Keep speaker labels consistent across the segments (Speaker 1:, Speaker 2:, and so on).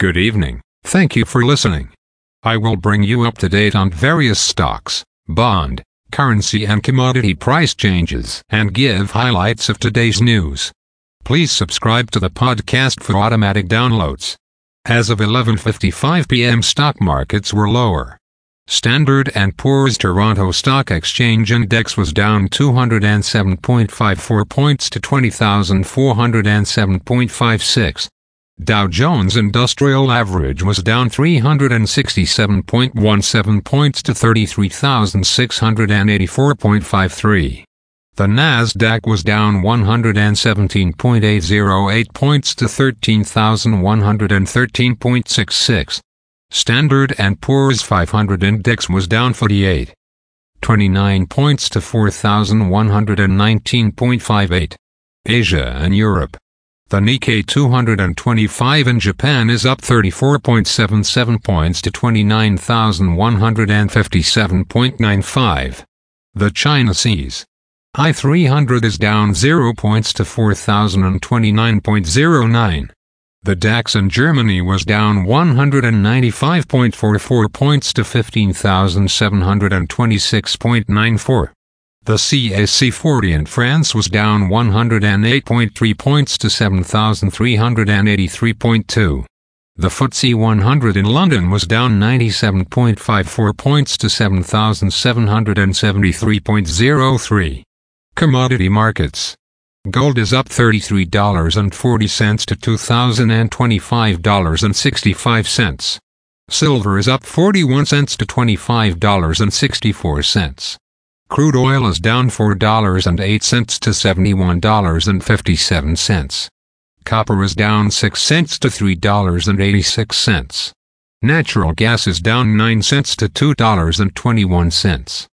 Speaker 1: Good evening. Thank you for listening. I will bring you up to date on various stocks, bond, currency and commodity price changes and give highlights of today's news. Please subscribe to the podcast for automatic downloads. As of 11:55 p.m. stock markets were lower. Standard & Poor's Toronto Stock Exchange Index was down 207.54 points to 20,407.56. Dow Jones Industrial Average was down 367.17 points to 33,684.53. The Nasdaq was down 117.808 points to 13,113.66. Standard & Poor's 500 index was down 48. 29 points to 4,119.58. Asia and Europe. The Nikkei 225 in Japan is up 34.77 points to 29,157.95. The China CSI 300 is down 0 points to 4,029.09. The DAX in Germany was down 195.44 points to 15,726.94. The CAC 40 in France was down 108.3 points to 7,383.2. The FTSE 100 in London was down 97.54 points to 7,773.03. Commodity markets. Gold is up $33.40 to $2,025.65. Silver is up 41 cents to $25.64. Crude oil is down $4.08 to $71.57. Copper is down 6 cents to $3.86. Natural gas is down 9 cents to $2.21.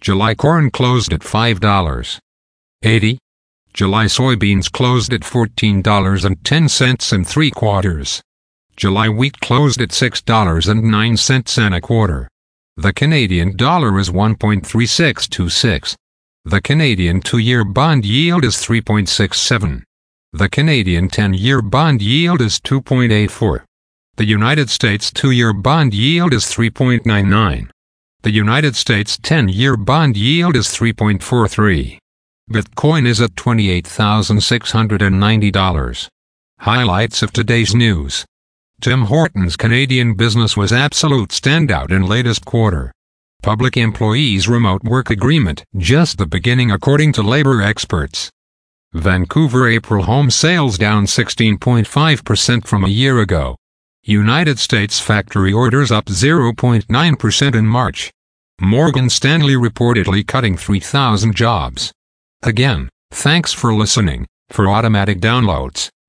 Speaker 1: July corn closed at $5.80. July soybeans closed at $14.10 and 3 quarters. July wheat closed at $6.09 and a quarter. The Canadian dollar is 1.3626. The Canadian two-year bond yield is 3.67. The Canadian 10-year bond yield is 2.84. The United States two-year bond yield is 3.99. The United States 10-year bond yield is 3.43. Bitcoin is at $28,690. Highlights of today's news. Tim Hortons Canadian business was absolute standout in latest quarter. Public employees remote work agreement just the beginning according to labor experts. Vancouver April home sales down 16.5% from a year ago. United States factory orders up 0.9% in March. Morgan Stanley reportedly cutting 3,000 jobs. Again, thanks for listening. For automatic downloads,